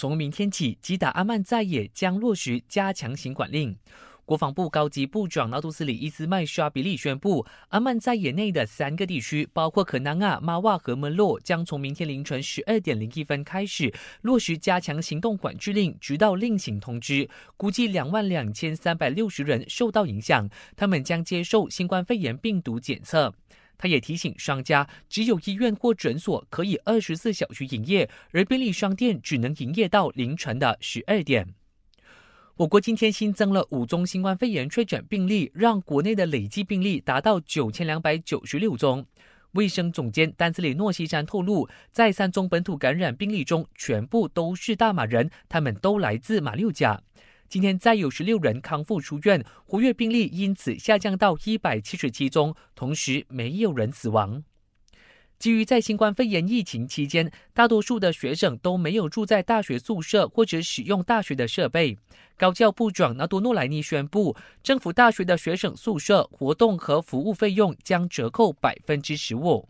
从明天起，吉打阿曼再也将落实加强型管令。国防部高级部长纳杜斯里伊斯麦沙比利宣布，阿曼在野内的三个地区，包括可南亚、马瓦和门洛，将从明天凌晨十二点零一分开始落实加强行动管制令，直到另行通知。估计两万两千三百六十人受到影响，他们将接受新冠肺炎病毒检测。他也提醒商家，只有医院或诊所可以二十四小时营业，而便利商店只能营业到凌晨的十二点。我国今天新增了五宗新冠肺炎确诊病例，让国内的累计病例达到九千两百九十六宗。卫生总监丹斯里诺西山透露，在三宗本土感染病例中，全部都是大马人，他们都来自马六甲。今天再有十六人康复出院，活跃病例因此下降到一百七十七宗，同时没有人死亡。基于在新冠肺炎疫情期间，大多数的学生都没有住在大学宿舍或者使用大学的设备，高教部长纳多诺莱尼宣布，政府大学的学生宿舍活动和服务费用将折扣百分之十五。